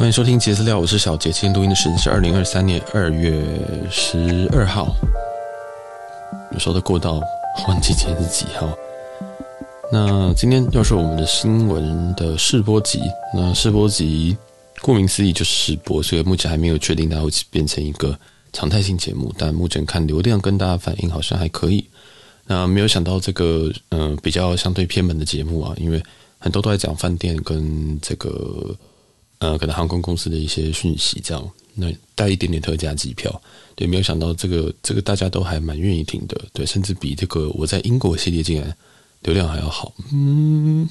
欢迎收听杰资料，我是小杰。今天录音的时间是二零二三年二月十二号。有时候都过到忘记今天是几号。那今天要说我们的新闻的试播集。那试播集顾名思义就是试播，所以目前还没有确定它会变成一个常态性节目。但目前看流量跟大家反应好像还可以。那没有想到这个嗯、比较相对偏门的节目啊，因为很多都在讲饭店跟这个。呃，可能航空公司的一些讯息，这样，那带一点点特价机票，对，没有想到这个这个大家都还蛮愿意听的，对，甚至比这个我在英国系列竟然流量还要好，嗯，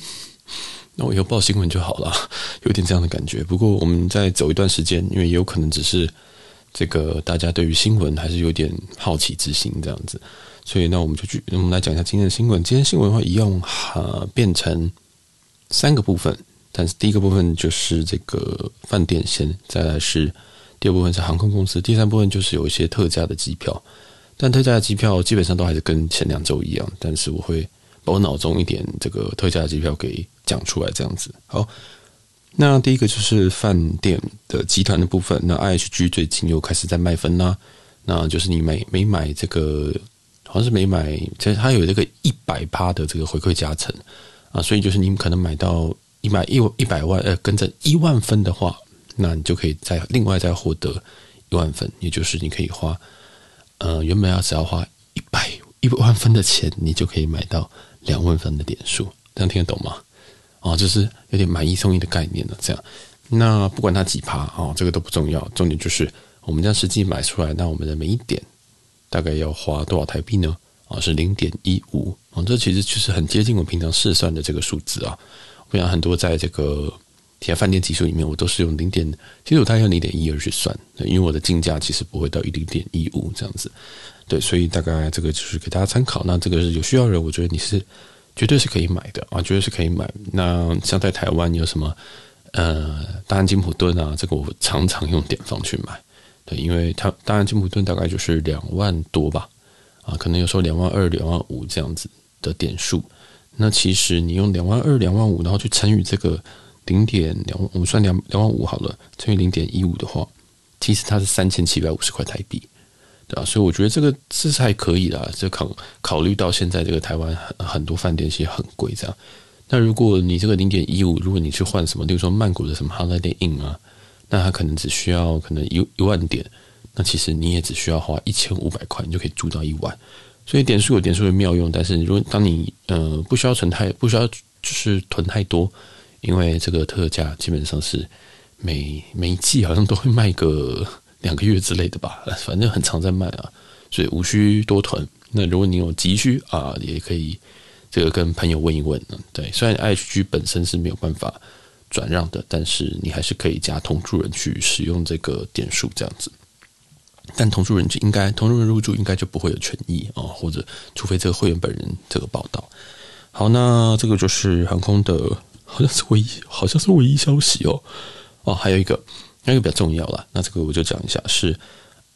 那我以后报新闻就好了，有点这样的感觉。不过我们再走一段时间，因为也有可能只是这个大家对于新闻还是有点好奇之心这样子，所以那我们就去，我们来讲一下今天的新闻。今天新闻的话，一样哈、变成三个部分。但是第一个部分就是这个饭店先，再来是第二部分是航空公司，第三部分就是有一些特价的机票。但特价的机票基本上都还是跟前两周一样，但是我会把我脑中一点这个特价机票给讲出来，这样子。好，那第一个就是饭店的集团的部分。那 IHG 最近又开始在卖分啦，那就是你没没买这个，好像是没买，其实它有这个一百趴的这个回馈加成啊，所以就是你们可能买到。你买一一百万，呃，跟着一万分的话，那你就可以再另外再获得一万分，也就是你可以花，呃，原本要只要花一百一百万分的钱，你就可以买到两万分的点数，这样听得懂吗？哦，就是有点买一送一的概念了。这样，那不管它几趴哦，这个都不重要，重点就是我们这样实际买出来，那我们的每一点大概要花多少台币呢？啊、哦，是零点一五，哦，这其实就是很接近我平常试算的这个数字啊。我想很多在这个其他饭店技术里面，我都是用零点，其实我大概用零点一二去算，因为我的进价其实不会到一零点一五这样子，对，所以大概这个就是给大家参考。那这个是有需要的人，我觉得你是绝对是可以买的啊，绝对是可以买。那像在台湾有什么呃大安金普顿啊，这个我常常用点放去买，对，因为它大安金普顿大概就是两万多吧，啊，可能有时候两万二、两万五这样子的点数。那其实你用两万二、两万五，然后去乘以这个零点两，我们算两两万五好了，乘以零点一五的话，其实它是三千七百五十块台币，对吧？所以我觉得这个这是还可以的，这考考虑到现在这个台湾很很多饭店其实很贵，这样。那如果你这个零点一五，如果你去换什么，例如说曼谷的什么 Holiday Inn 啊，那它可能只需要可能一一万点，那其实你也只需要花一千五百块，你就可以住到一晚。所以点数有点数的妙用，但是如果当你呃不需要存太不需要就是囤太多，因为这个特价基本上是每每一季好像都会卖个两个月之类的吧，反正很常在卖啊，所以无需多囤。那如果你有急需啊，也可以这个跟朋友问一问。对，虽然 IHG 本身是没有办法转让的，但是你还是可以加同住人去使用这个点数这样子。但同住人就应该同住人入住应该就不会有权益啊，或者除非这个会员本人这个报道。好，那这个就是航空的，好像是唯一，好像是唯一消息哦。哦，还有一个，那个比较重要啦。那这个我就讲一下，是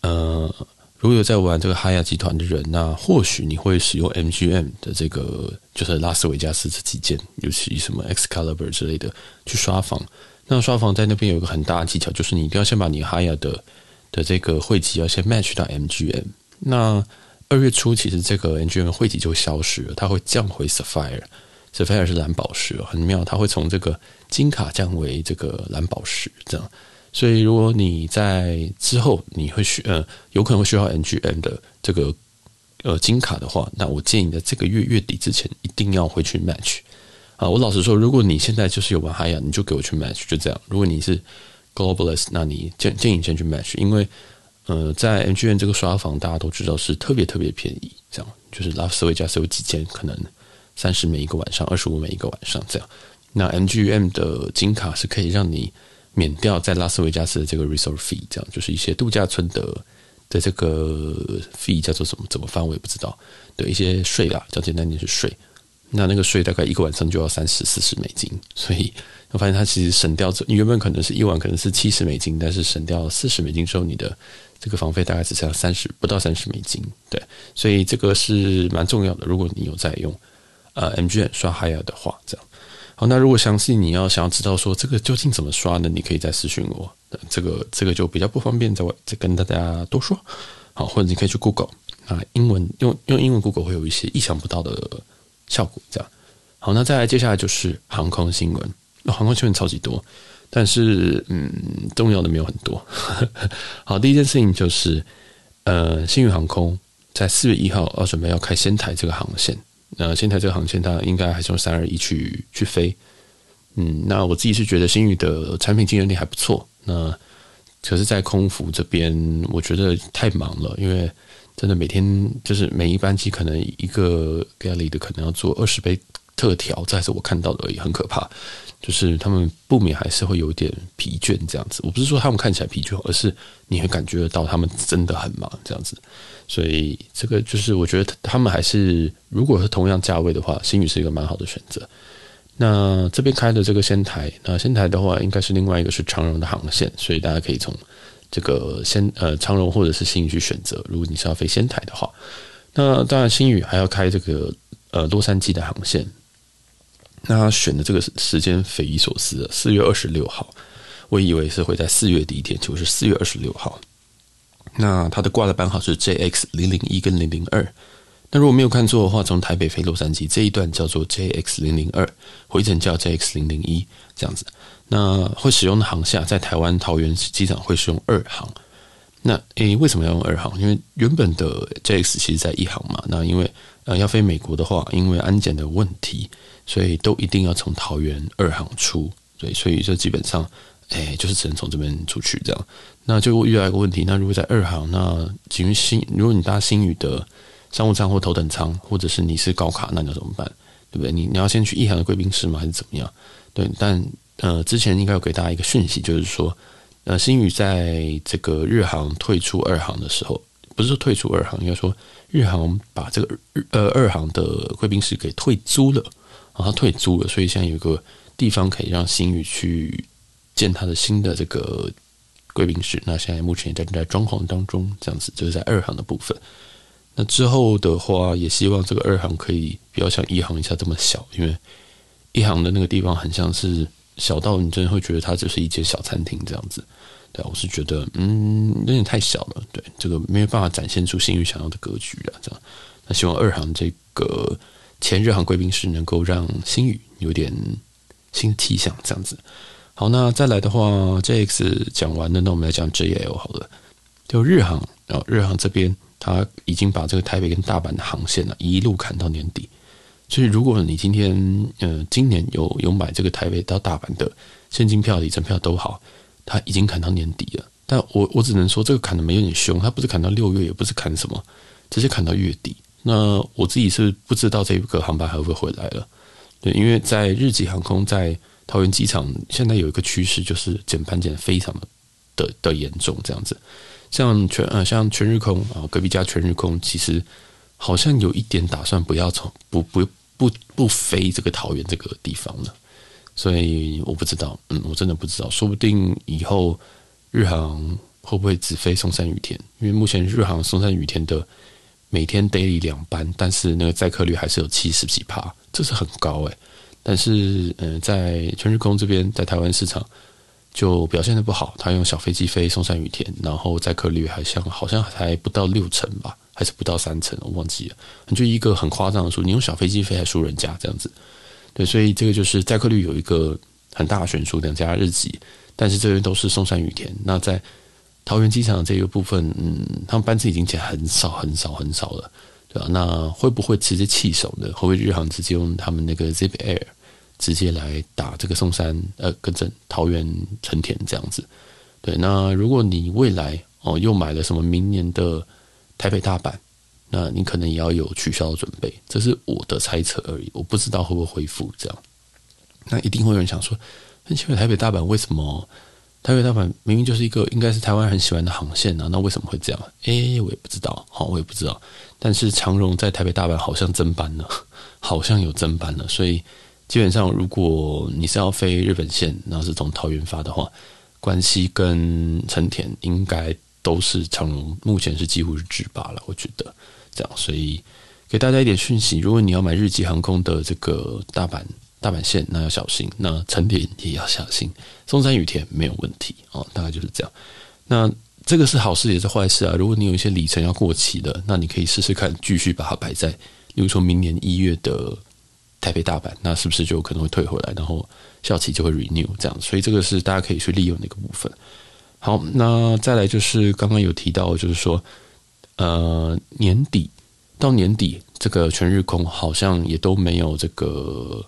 呃，如果有在玩这个哈亚集团的人，那或许你会使用 MGM 的这个，就是拉斯维加斯这几间，尤其什么 Excalibur 之类的去刷房。那刷房在那边有一个很大的技巧，就是你一定要先把你哈亚的。的这个汇集要先 match 到 MGM，那二月初其实这个 MGM 汇集就消失了，它会降回 Sapphire，Sapphire 是蓝宝石，很妙，它会从这个金卡降为这个蓝宝石，这样。所以如果你在之后你会需呃有可能会需要 MGM 的这个呃金卡的话，那我建议你在这个月月底之前一定要回去 match 啊。我老实说，如果你现在就是有玩哈亚，你就给我去 match，就这样。如果你是 Globalist，那你建建议先去 match，因为呃，在 MGM 这个刷房大家都知道是特别特别便宜，这样就是拉斯维加斯有几间可能三十美一个晚上，二十五美一个晚上这样。那 MGM 的金卡是可以让你免掉在拉斯维加斯的这个 resort fee，这样就是一些度假村的的这个 fee 叫做什么怎么翻我也不知道对一些税啦，讲简单点是税。那那个税大概一个晚上就要三十四十美金，所以我发现它其实省掉，你原本可能是一晚可能是七十美金，但是省掉四十美金之后，你的这个房费大概只剩下三十不到三十美金，对，所以这个是蛮重要的。如果你有在用呃 MGM 刷 Hyatt 的话，这样好，那如果详细你要想要知道说这个究竟怎么刷呢？你可以再私讯我。这个这个就比较不方便，再再跟大家多说。好，或者你可以去 Google 啊，英文用用英文 Google 会有一些意想不到的效果。这样。好，那再来接下来就是航空新闻。那航空新闻超级多，但是嗯，重要的没有很多。好，第一件事情就是呃，星宇航空在四月一号要准备要开仙台这个航线。那仙台这个航线，它应该还是用三二一去去飞。嗯，那我自己是觉得星宇的产品竞争力还不错。那可是，在空服这边，我觉得太忙了，因为真的每天就是每一班机可能一个 galley 的可能要做二十杯特调，这还是我看到的而已，很可怕。就是他们不免还是会有点疲倦这样子。我不是说他们看起来疲倦，而是你会感觉得到他们真的很忙这样子。所以这个就是我觉得他们还是，如果是同样价位的话，星宇是一个蛮好的选择。那这边开的这个仙台，那仙台的话，应该是另外一个是长荣的航线，所以大家可以从这个仙呃长荣或者是新宇去选择。如果你是要飞仙台的话，那当然新宇还要开这个呃洛杉矶的航线。那他选的这个时间匪夷所思，四月二十六号，我以为是会在四月第一天，就是四月二十六号。那他的挂的班号是 JX 零零一跟零零二。那如果没有看错的话，从台北飞洛杉矶这一段叫做 JX 零零二，回程叫 JX 零零一这样子。那会使用的航厦在台湾桃园机场会使用二航。那诶，为什么要用二航？因为原本的 JX 其实在一航嘛。那因为呃要飞美国的话，因为安检的问题。所以都一定要从桃园二航出，对，所以就基本上，哎，就是只能从这边出去这样。那就遇到一个问题，那如果在二航，那请问星，如果你搭星宇的商务舱或头等舱，或者是你是高卡，那你要怎么办？对不对？你你要先去一航的贵宾室吗？还是怎么样？对，但呃，之前应该有给大家一个讯息，就是说，呃，新宇在这个日航退出二航的时候，不是说退出二航，应该说日航把这个日呃二航的贵宾室给退租了。然后退租了，所以现在有一个地方可以让新宇去建他的新的这个贵宾室。那现在目前也正在装潢当中，这样子就是在二航的部分。那之后的话，也希望这个二行可以不要像一航一下这么小，因为一航的那个地方很像是小到你真的会觉得它就是一间小餐厅这样子。对，我是觉得嗯有点太小了，对，这个没有办法展现出星宇想要的格局啊，这样。那希望二航这个。前日航贵宾室能够让星宇有点新气象，这样子。好，那再来的话，JX 讲完了，那我们来讲 JL 好了。就日航，然后日航这边他已经把这个台北跟大阪的航线呢一路砍到年底。所以如果你今天呃今年有有买这个台北到大阪的现金票、里程票都好，他已经砍到年底了。但我我只能说这个砍的没有点凶，他不是砍到六月，也不是砍什么，直接砍到月底。那我自己是不知道这个航班还会不会回来了，对，因为在日籍航空在桃园机场现在有一个趋势，就是减班减得非常的的的严重，这样子。像全呃像全日空啊，隔壁家全日空其实好像有一点打算不要从不不不不飞这个桃园这个地方了，所以我不知道，嗯，我真的不知道，说不定以后日航会不会只飞松山雨田？因为目前日航松山雨田的。每天 daily 两班，但是那个载客率还是有七十几趴，这是很高诶。但是，嗯，在全日空这边，在台湾市场就表现得不好。他用小飞机飞松山羽田，然后载客率还像好像还不到六成吧，还是不到三成，我忘记了。就一个很夸张的数，你用小飞机飞还输人家这样子。对，所以这个就是载客率有一个很大的悬殊，两家日籍，但是这边都是松山羽田。那在桃园机场这个部分，嗯，他们班次已经减很少很少很少了，对吧？那会不会直接弃守呢？会不会日航直接用他们那个 Zip Air 直接来打这个松山呃，跟着桃园成田这样子？对，那如果你未来哦又买了什么明年的台北大阪，那你可能也要有取消的准备，这是我的猜测而已，我不知道会不会恢复这样。那一定会有人想说，很奇怪，台北大阪为什么？台北大阪明明就是一个应该是台湾很喜欢的航线啊，那为什么会这样？诶，我也不知道，好，我也不知道。但是长荣在台北大阪好像增班了，好像有增班了，所以基本上如果你是要飞日本线，然后是从桃园发的话，关西跟成田应该都是长荣，目前是几乎是制霸了，我觉得这样。所以给大家一点讯息，如果你要买日籍航空的这个大阪大阪线那要小心，那成田也要小心，松山羽田没有问题哦，大概就是这样。那这个是好事也是坏事啊。如果你有一些里程要过期的，那你可以试试看，继续把它摆在，例如说明年一月的台北大阪，那是不是就可能会退回来，然后效期就会 renew 这样。所以这个是大家可以去利用的一个部分。好，那再来就是刚刚有提到，就是说，呃，年底到年底，这个全日空好像也都没有这个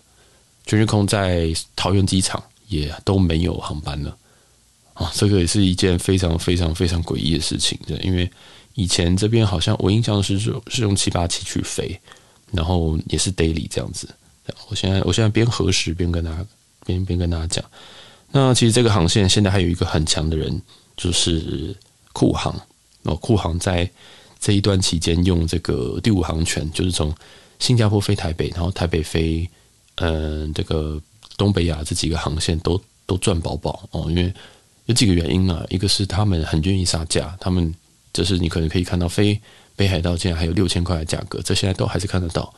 全日空在桃园机场也都没有航班了。啊，这个也是一件非常非常非常诡异的事情，对，因为以前这边好像我印象是是是用七八七去飞，然后也是 daily 这样子。我现在我现在边核实边跟大家边边跟大家讲，那其实这个航线现在还有一个很强的人，就是酷航哦，酷航在这一段期间用这个第五航权，就是从新加坡飞台北，然后台北飞嗯这个东北亚这几个航线都都赚饱饱哦，因为。有几个原因啊，一个是他们很愿意杀价，他们就是你可能可以看到飞北海道竟然还有六千块的价格，这现在都还是看得到。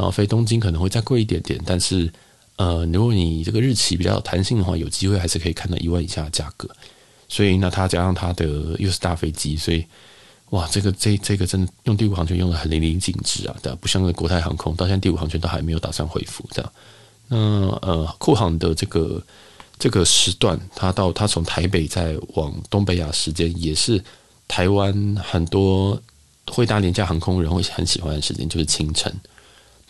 然后飞东京可能会再贵一点点，但是呃，如果你这个日期比较弹性的话，有机会还是可以看到一万以下的价格。所以那它加上它的又是大飞机，所以哇，这个这这个真的用第五航权用的很淋漓尽致啊，对，不像个国泰航空到现在第五航权都还没有打算恢复这样。那呃，酷航的这个。这个时段，他到他从台北再往东北亚时间，也是台湾很多会搭廉价航空人会很喜欢的时间，就是清晨，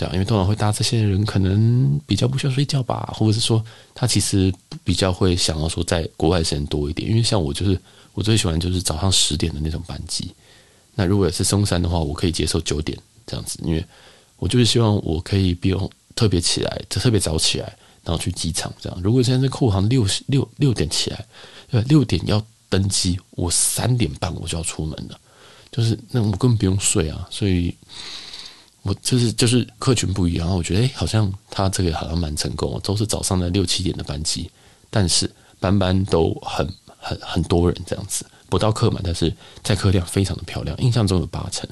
对啊，因为通常会搭这些人可能比较不需要睡觉吧，或者是说他其实比较会想要说在国外时间多一点，因为像我就是我最喜欢就是早上十点的那种班机，那如果是松山的话，我可以接受九点这样子，因为我就是希望我可以不用特别起来，就特别早起来。然后去机场，这样。如果现在是酷航六六六点起来，对，六点要登机，我三点半我就要出门了，就是那我根本不用睡啊。所以，我就是就是客群不一样，然后我觉得哎，好像他这个好像蛮成功哦，都是早上的六七点的班机，但是班班都很很很多人这样子，不到客满，但是载客量非常的漂亮，印象中有八成，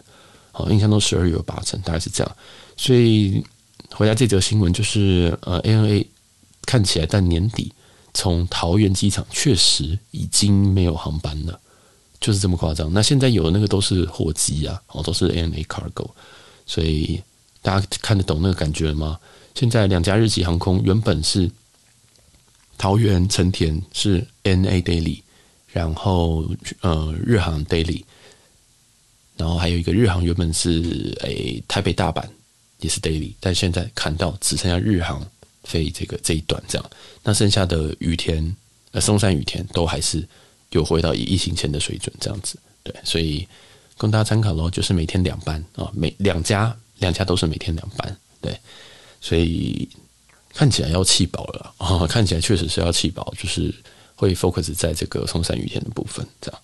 好，印象中十二月有八成，大概是这样。所以回答这则新闻就是呃，ANA。看起来，但年底从桃园机场确实已经没有航班了，就是这么夸张。那现在有的那个都是货机啊，哦，都是 ANA Cargo，所以大家看得懂那个感觉吗？现在两家日籍航空原本是桃园成田是 N A Daily，然后呃日航 Daily，然后还有一个日航原本是诶、台北大阪也是 Daily，但现在砍到只剩下日航。飞这个这一段这样，那剩下的羽田呃松山羽田都还是有回到疫情前的水准这样子，对，所以供大家参考喽，就是每天两班啊，每两家两家都是每天两班，对，所以看起来要弃保了啊，看起来确实是要弃保，就是会 focus 在这个松山雨田的部分这样。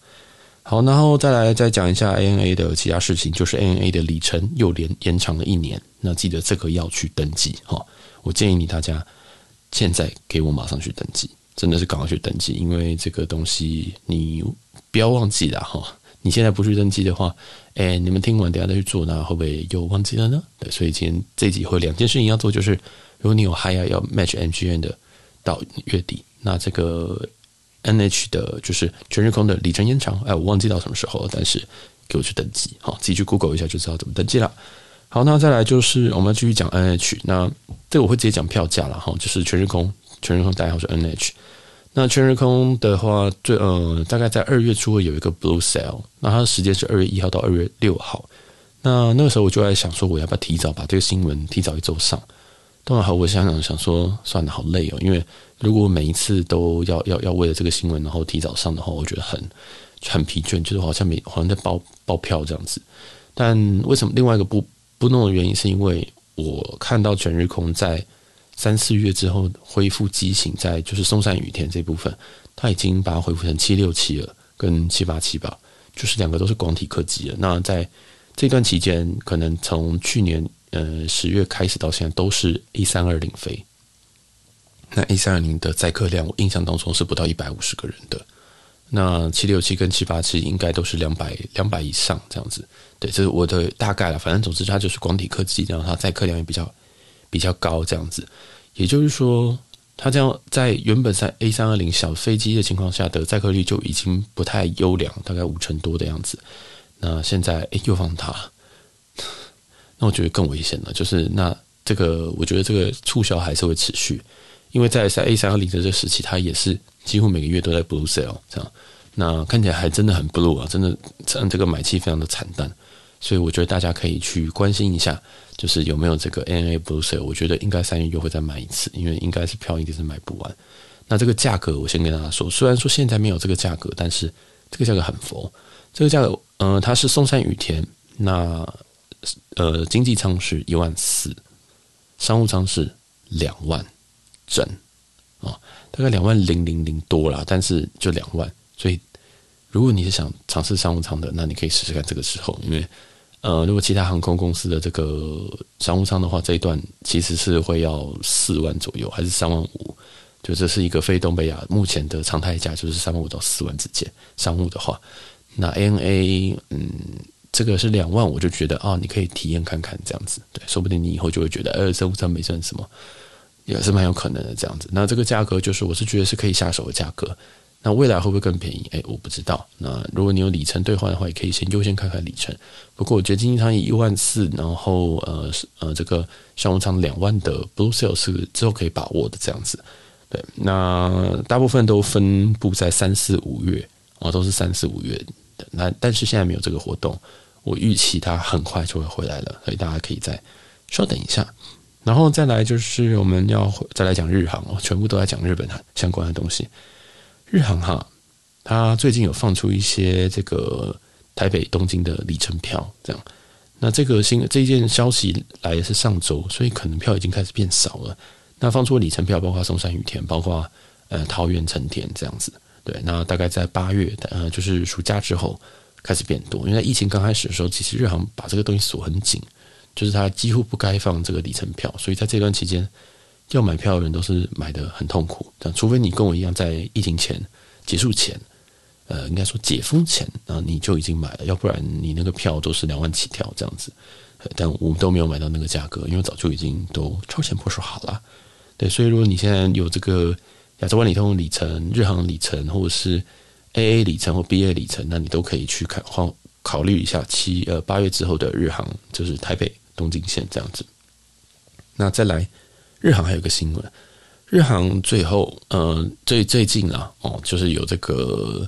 好，然后再来再讲一下 ANA 的其他事情，就是 ANA 的里程又连延长了一年，那记得这个要去登记哈。我建议你大家现在给我马上去登记，真的是赶快去登记，因为这个东西你不要忘记了哈。你现在不去登记的话，哎，你们听完等下再去做，那会不会又忘记了呢？对，所以今天这集会两件事情要做，就是如果你有 hi 要 match MGM 的到月底，那这个 NH 的就是全日空的里程延长，哎，我忘记到什么时候了，但是给我去登记，好，自己去 Google 一下就知道怎么登记了。好，那再来就是我们要继续讲 NH，那这个我会直接讲票价了哈，就是全日空，全日空代号是 NH。那全日空的话，最呃大概在二月初会有一个 Blue Sale，那它的时间是二月一号到二月六号。那那个时候我就在想说，我要不要提早把这个新闻提早一周上？当然好，我想想想说，算了，好累哦，因为如果每一次都要要要为了这个新闻然后提早上的话，我觉得很很疲倦，就是好像没好像在包包票这样子。但为什么另外一个不？不弄的原因是因为我看到全日空在三四月之后恢复机型，在就是松山雨田这部分，它已经把它恢复成七六七了，跟七八七吧，就是两个都是广体客机了。那在这段期间，可能从去年呃十月开始到现在都是 A 三二零飞，那 A 三二零的载客量，我印象当中是不到一百五十个人的。那七六七跟七八七应该都是两百两百以上这样子，对，这是我的大概了。反正总之它就是广体客机，然后它载客量也比较比较高这样子。也就是说，它这样在原本在 A 三二零小飞机的情况下的载客率就已经不太优良，大概五成多的样子。那现在诶又放大，那我觉得更危险了。就是那这个，我觉得这个促销还是会持续，因为在在 A 三二零的这个时期，它也是几乎每个月都在 blue sale 这样。那看起来还真的很 blue 啊，真的这个买气非常的惨淡。所以我觉得大家可以去关心一下，就是有没有这个 ANA Blue 色。我觉得应该三月又会再买一次，因为应该是票一定是买不完。那这个价格我先跟大家说，虽然说现在没有这个价格，但是这个价格很佛。这个价格，呃，它是松山雨田，那呃经济舱是一万四，商务舱是两万整啊，大概两万零零零多啦，但是就两万。所以如果你是想尝试商务舱的，那你可以试试看这个时候，因为。呃，如果其他航空公司的这个商务舱的话，这一段其实是会要四万左右，还是三万五？就这是一个非东北亚目前的常态价，就是三万五到四万之间。商务的话，那 ANA，嗯，这个是两万，我就觉得啊，你可以体验看看这样子，对，说不定你以后就会觉得，呃，商务舱没算什么，也是蛮有可能的这样子。那这个价格就是，我是觉得是可以下手的价格。那未来会不会更便宜？哎，我不知道。那如果你有里程兑换的话，也可以先优先看看里程。不过我觉得经济舱以一万四，然后呃呃这个商务舱两万的 Blue Sale 是之后可以把握的这样子。对，那大部分都分布在三四五月啊，都是三四五月的。那但是现在没有这个活动，我预期它很快就会回来了，所以大家可以再稍等一下。然后再来就是我们要再来讲日航哦，全部都在讲日本相关的东西。日航哈，它最近有放出一些这个台北东京的里程票，这样。那这个新这件消息来的是上周，所以可能票已经开始变少了。那放出的里程票包括松山羽田，包括呃桃园成田这样子。对，那大概在八月呃就是暑假之后开始变多，因为在疫情刚开始的时候，其实日航把这个东西锁很紧，就是它几乎不开放这个里程票，所以在这段期间。要买票的人都是买得很痛苦，但除非你跟我一样在疫情前结束前，呃，应该说解封前，啊，你就已经买了，要不然你那个票都是两万起跳这样子，但我们都没有买到那个价格，因为早就已经都超前部署好了。对，所以如果你现在有这个亚洲万里通里程、日航里程，或者是 AA 里程或 BA 里程，那你都可以去看，考考虑一下七呃八月之后的日航，就是台北东京线这样子。那再来。日航还有一个新闻，日航最后，呃，最最近啊，哦，就是有这个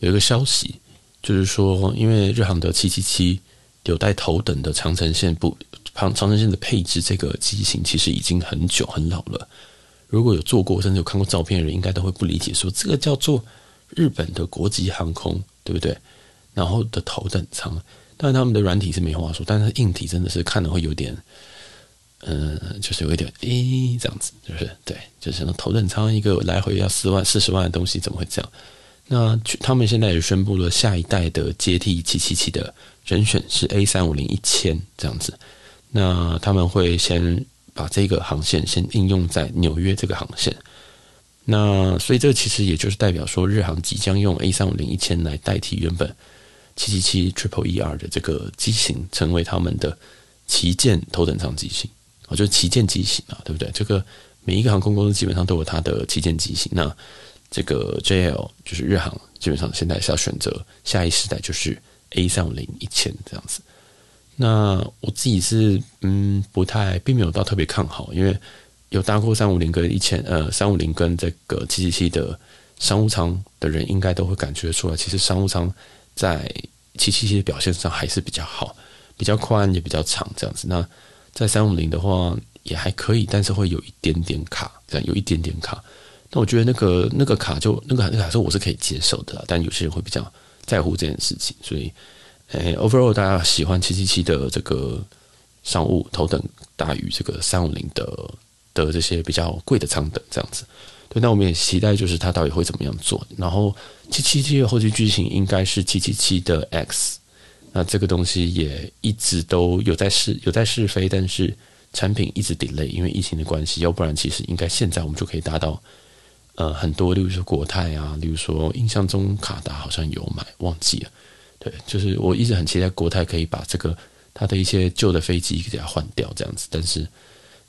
有一个消息，就是说，因为日航的七七七有带头等的长城线不长长城线的配置，这个机型其实已经很久很老了。如果有坐过甚至有看过照片的人，应该都会不理解，说这个叫做日本的国际航空，对不对？然后的头等舱，但是他们的软体是没话说，但是硬体真的是看了会有点。嗯，就是有一点，诶，这样子，就是对，就是头等舱一个来回要四万、四十万的东西，怎么会这样？那他们现在也宣布了下一代的接替七七七的人选是 A 三五零一千这样子。那他们会先把这个航线先应用在纽约这个航线。那所以这其实也就是代表说，日航即将用 A 三五零一千来代替原本七七七 Triple ER 的这个机型，成为他们的旗舰头等舱机型。哦，就是旗舰机型啊，对不对？这个每一个航空公司基本上都有它的旗舰机型。那这个 JL 就是日航，基本上现在是要选择下一世代，就是 A 三五零一千这样子。那我自己是嗯不太，并没有到特别看好，因为有搭过三五零跟一千呃三五零跟这个七七七的商务舱的人，应该都会感觉出来，其实商务舱在七七七的表现上还是比较好，比较宽也比较长这样子。那在三五零的话也还可以，但是会有一点点卡，这样有一点点卡。那我觉得那个那个卡就那个那个卡，说我是可以接受的，但有些人会比较在乎这件事情，所以，诶，overall 大家喜欢七七七的这个商务头等大于这个三五零的的这些比较贵的舱等这样子。对，那我们也期待就是它到底会怎么样做。然后七七七的后续剧情应该是七七七的 X。那这个东西也一直都有在试，有在试飞，但是产品一直 delay，因为疫情的关系。要不然，其实应该现在我们就可以达到，呃，很多，例如说国泰啊，例如说印象中卡达好像有买，忘记了。对，就是我一直很期待国泰可以把这个它的一些旧的飞机给它换掉，这样子。但是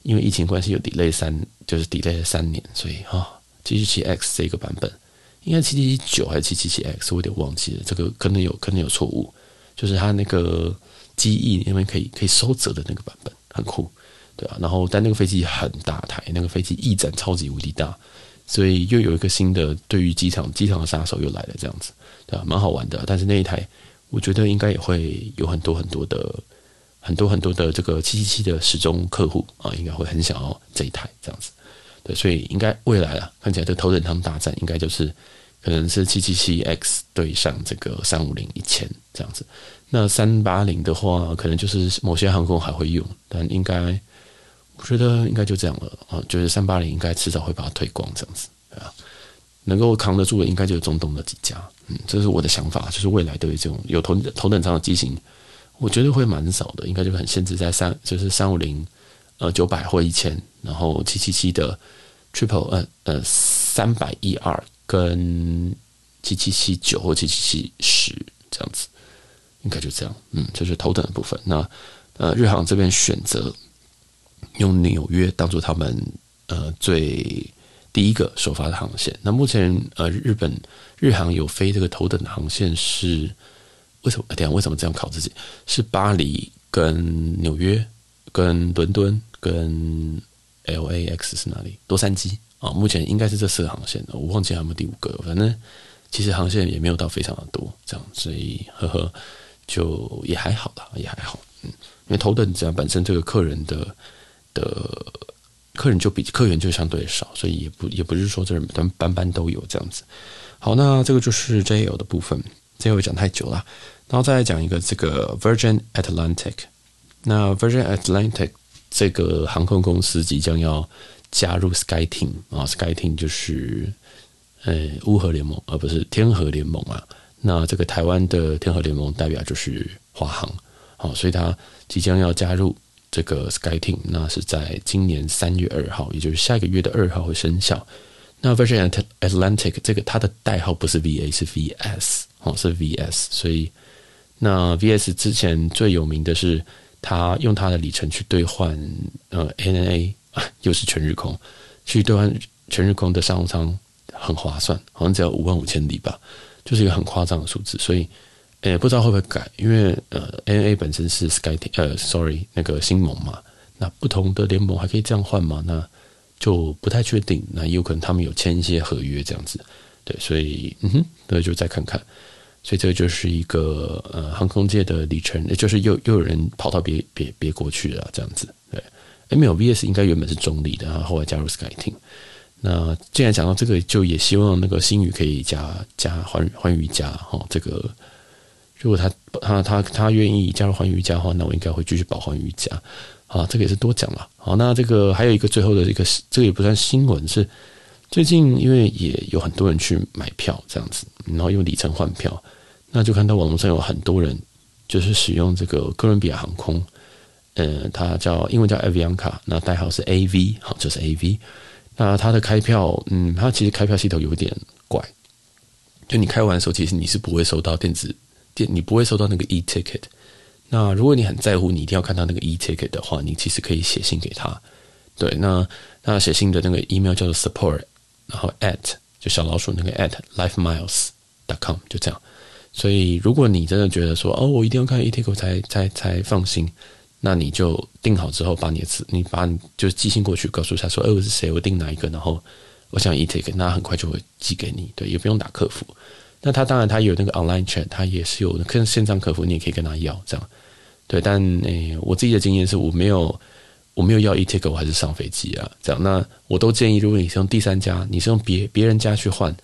因为疫情关系有 delay 三，就是 delay 了三年，所以啊，七七七 X 这个版本应该七七七九还是七七七 X，我有点忘记了，这个可能有可能有错误，就是它那个机翼因为可以可以收折的那个版本很酷，对啊，然后但那个飞机很大台，那个飞机翼展超级无敌大，所以又有一个新的对于机场机场的杀手又来了，这样子，对啊，蛮好玩的，但是那一台我觉得应该也会有很多很多的。很多很多的这个七七七的始终客户啊，应该会很想要这一台这样子，对，所以应该未来啊，看起来这头等舱大战应该就是可能是七七七 X 对上这个三五零一千这样子。那三八零的话，可能就是某些航空还会用，但应该我觉得应该就这样了啊，就是三八零应该迟早会把它推光这样子，啊，能够扛得住的应该就是中东的几家，嗯，这是我的想法，就是未来对于这种有头头等舱的机型。我觉得会蛮少的，应该就很限制在三，就是三五零，呃，九百或一千，然后七七七的 triple，呃呃，三百一二跟七七七九或七七七十这样子，应该就这样，嗯，就是头等的部分。那呃，日航这边选择用纽约当做他们呃最第一个首发的航线。那目前呃，日本日航有飞这个头等的航线是。为什么？等下为什么这样考自己？是巴黎跟纽约、跟伦敦、跟 LAX 是哪里？洛杉矶啊，目前应该是这四个航线。我忘记还有没有第五个。反正其实航线也没有到非常的多，这样，所以呵呵，就也还好啦，也还好。嗯，因为头等这样本身这个客人的的客人就比客源就相对少，所以也不也不是说这人班班班都有这样子。好，那这个就是 JL 的部分。这回讲太久了，然后再来讲一个这个 Virgin Atlantic。那 Virgin Atlantic 这个航空公司即将要加入 SkyTeam 啊，SkyTeam 就是呃乌合联盟，而不是天河联盟啊。那这个台湾的天河联盟代表就是华航，好，所以它即将要加入这个 SkyTeam，那是在今年三月二号，也就是下一个月的二号会生效。那 Virgin Atlantic 这个它的代号不是 VA 是 VS。哦，是 VS，所以那 VS 之前最有名的是他用他的里程去兑换呃 ANA，啊 又是全日空去兑换全日空的商务舱很划算，好像只要五万五千里吧，就是一个很夸张的数字。所以诶，不知道会不会改，因为呃，NA 本身是 Sky 呃，sorry 那个星盟嘛，那不同的联盟还可以这样换吗？那就不太确定，那有可能他们有签一些合约这样子，对，所以嗯哼，那就再看看。所以这个就是一个呃航空界的里程，也就是又又有人跑到别别别国去了这样子。对，诶没有 VS 应该原本是中立的，然后后来加入 SkyTeam。那既然讲到这个，就也希望那个星宇可以加加寰寰宇一家哈。这个如果他他他他愿意加入寰宇一家的话，那我应该会继续保寰宇一家。好，这个也是多讲了。好，那这个还有一个最后的一个，这个也不算新闻，是最近因为也有很多人去买票这样子，然后用里程换票。那就看到网络上有很多人就是使用这个哥伦比亚航空，呃，它叫英文叫 Avianca，那代号是 AV，好，就是 AV。那它的开票，嗯，它其实开票系统有点怪，就你开完的时候，其实你是不会收到电子电，你不会收到那个 e-ticket。那如果你很在乎，你一定要看到那个 e-ticket 的话，你其实可以写信给他。对，那那写信的那个 email 叫做 support，然后 at 就小老鼠那个 at lifemiles.com，就这样。所以，如果你真的觉得说哦，我一定要看 e-ticket 才才才放心，那你就订好之后，把你的词，你把你就寄信过去，告诉他说，哦，我是谁，我订哪一个，然后我想 e-ticket，那很快就会寄给你，对，也不用打客服。那他当然他有那个 online chat，他也是有跟线上客服，你也可以跟他要这样，对。但诶、我自己的经验是我没有我没有要 e-ticket，我还是上飞机啊，这样。那我都建议，如果你是用第三家，你是用别别人家去换。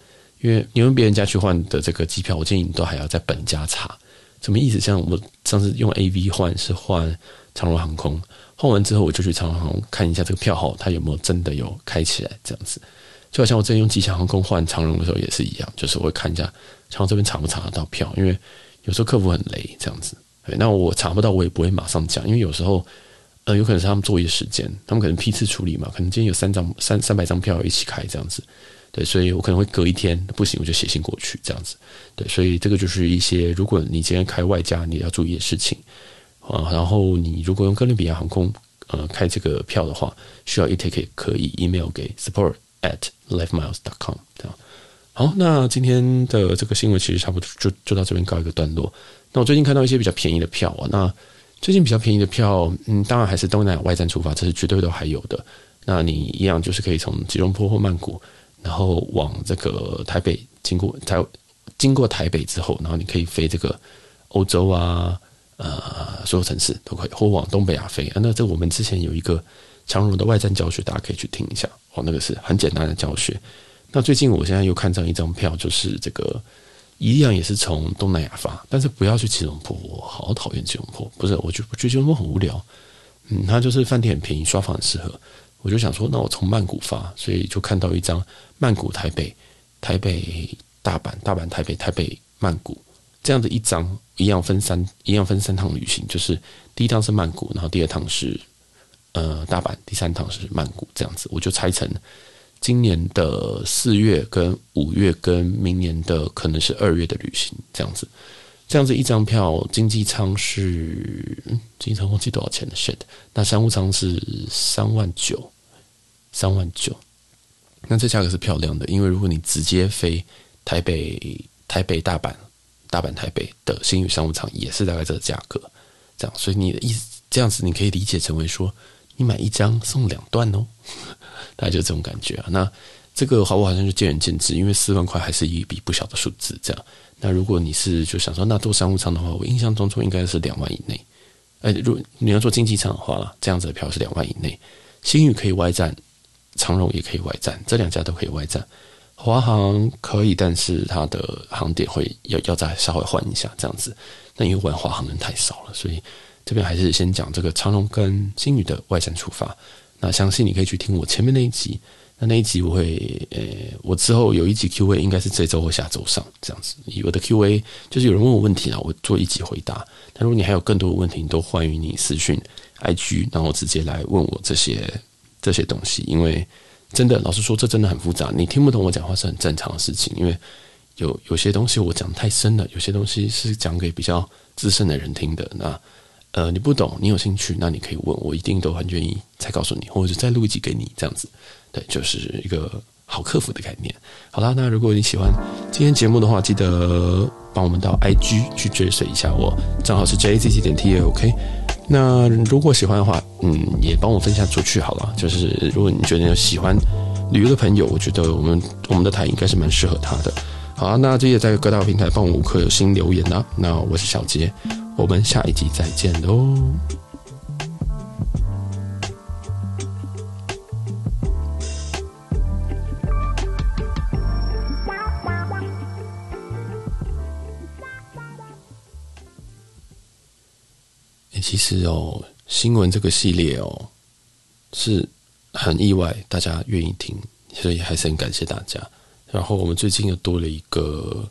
因为你用别人家去换的这个机票，我建议你都还要在本家查，什么意思？像我上次用 AV 换是换长荣航空，换完之后我就去长荣航空看一下这个票号，它有没有真的有开起来这样子。就好像我之前用吉祥航空换长荣的时候也是一样，就是我会看一下长荣这边查不查得到票，因为有时候客服很雷这样子。对，那我查不到我也不会马上讲，因为有时候呃有可能是他们作业时间，他们可能批次处理嘛，可能今天有三张三三百张票一起开这样子。对，所以我可能会隔一天不行，我就写信过去这样子。对，所以这个就是一些如果你今天开外加，你要注意的事情啊。然后你如果用哥伦比亚航空呃开这个票的话，需要 e-ticket 可以 email 给 support at lifemiles.com 这样。好，那今天的这个新闻其实差不多就就到这边告一个段落。那我最近看到一些比较便宜的票啊，那最近比较便宜的票，嗯，当然还是东南亚外站出发，这是绝对都还有的。那你一样就是可以从吉隆坡或曼谷，然后往这个台北经过台经过台北之后，然后你可以飞这个欧洲啊，呃，所有城市都可以，或往东北亚飞。那这我们之前有一个长荣的外站教学，大家可以去听一下哦，那个是很简单的教学。那最近我现在又看上一张票，就是这个一样也是从东南亚发，但是不要去吉隆坡，我好讨厌吉隆坡，不是，我觉得吉隆坡很无聊，嗯，它就是饭店很便宜，刷房很适合。我就想说，那我从曼谷发，所以就看到一张曼谷台北、台北大阪、大阪台北、台北曼谷这样的一张，一样分三，一样分三趟旅行，就是第一趟是曼谷，然后第二趟是呃大阪，第三趟是曼谷，这样子，我就拆成今年的四月跟五月跟明年的可能是二月的旅行，这样子。这样子一张票，经济舱是，嗯，经济舱忘记多少钱了，shit。那商务舱是三万九，三万九。那这价格是漂亮的，因为如果你直接飞台北、台北大阪、大阪台北的新宇商务舱，也是大概这个价格。这样，所以你的意思，这样子你可以理解成为说，你买一张送两段哦，大概就这种感觉啊。那这个好不好像就见仁见智，因为四万块还是一笔不小的数字，这样。那如果你是就想说，那坐商务舱的话，我印象当中应该是两万以内。哎，如果你要坐经济舱的话了，这样子的票是两万以内。新宇可以外站，长荣也可以外站，这两家都可以外站。华航可以，但是它的航点会要要再稍微换一下这样子。那因为玩华航人太少了，所以这边还是先讲这个长荣跟星宇的外站出发。那相信你可以去听我前面那一集。那那一集我会，呃，我之后有一集 Q&A，应该是这周或下周上这样子。我的 Q&A 就是有人问我问题啊，我做一集回答。但如果你还有更多的问题，你都欢迎你私讯 IG，然后直接来问我这些这些东西。因为真的，老实说，这真的很复杂。你听不懂我讲话是很正常的事情，因为有有些东西我讲太深了，有些东西是讲给比较资深的人听的。那呃，你不懂，你有兴趣，那你可以问我，一定都很愿意再告诉你，或者再录一集给你这样子。对，就是一个好客服的概念。好啦，那如果你喜欢今天节目的话，记得帮我们到 IG 去追随一下我，账号是 J Z Z 点 TA，OK。那如果喜欢的话，嗯，也帮我分享出去好了。就是如果你觉得有喜欢旅游的朋友，我觉得我们我们的台应该是蛮适合他的。好啊，那这也在各大平台帮我五颗星留言啦。那我是小杰，我们下一集再见喽。其实哦，新闻这个系列哦，是很意外，大家愿意听，所以还是很感谢大家。然后我们最近又多了一个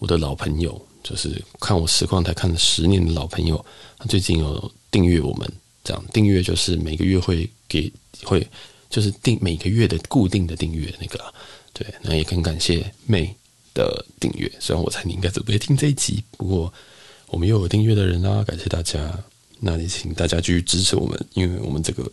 我的老朋友，就是看我实况台看了十年的老朋友，他最近有订阅我们，这样订阅就是每个月会给会就是订每个月的固定的订阅那个，对，那也很感谢妹的订阅。虽然我猜你应该准备听这一集，不过我们又有订阅的人啦，感谢大家。那也请大家继续支持我们，因为我们这个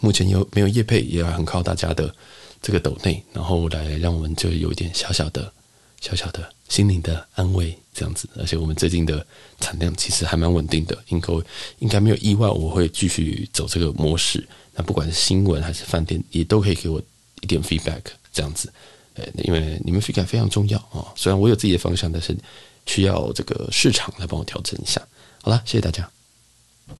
目前有没有业配，也要很靠大家的这个抖内，然后来让我们就有一点小小的、小小的心灵的安慰这样子。而且我们最近的产量其实还蛮稳定的，应该应该没有意外，我会继续走这个模式。那不管是新闻还是饭店，也都可以给我一点 feedback 这样子。呃，因为你们 feedback 非常重要啊。虽然我有自己的方向，但是需要这个市场来帮我调整一下。好了，谢谢大家。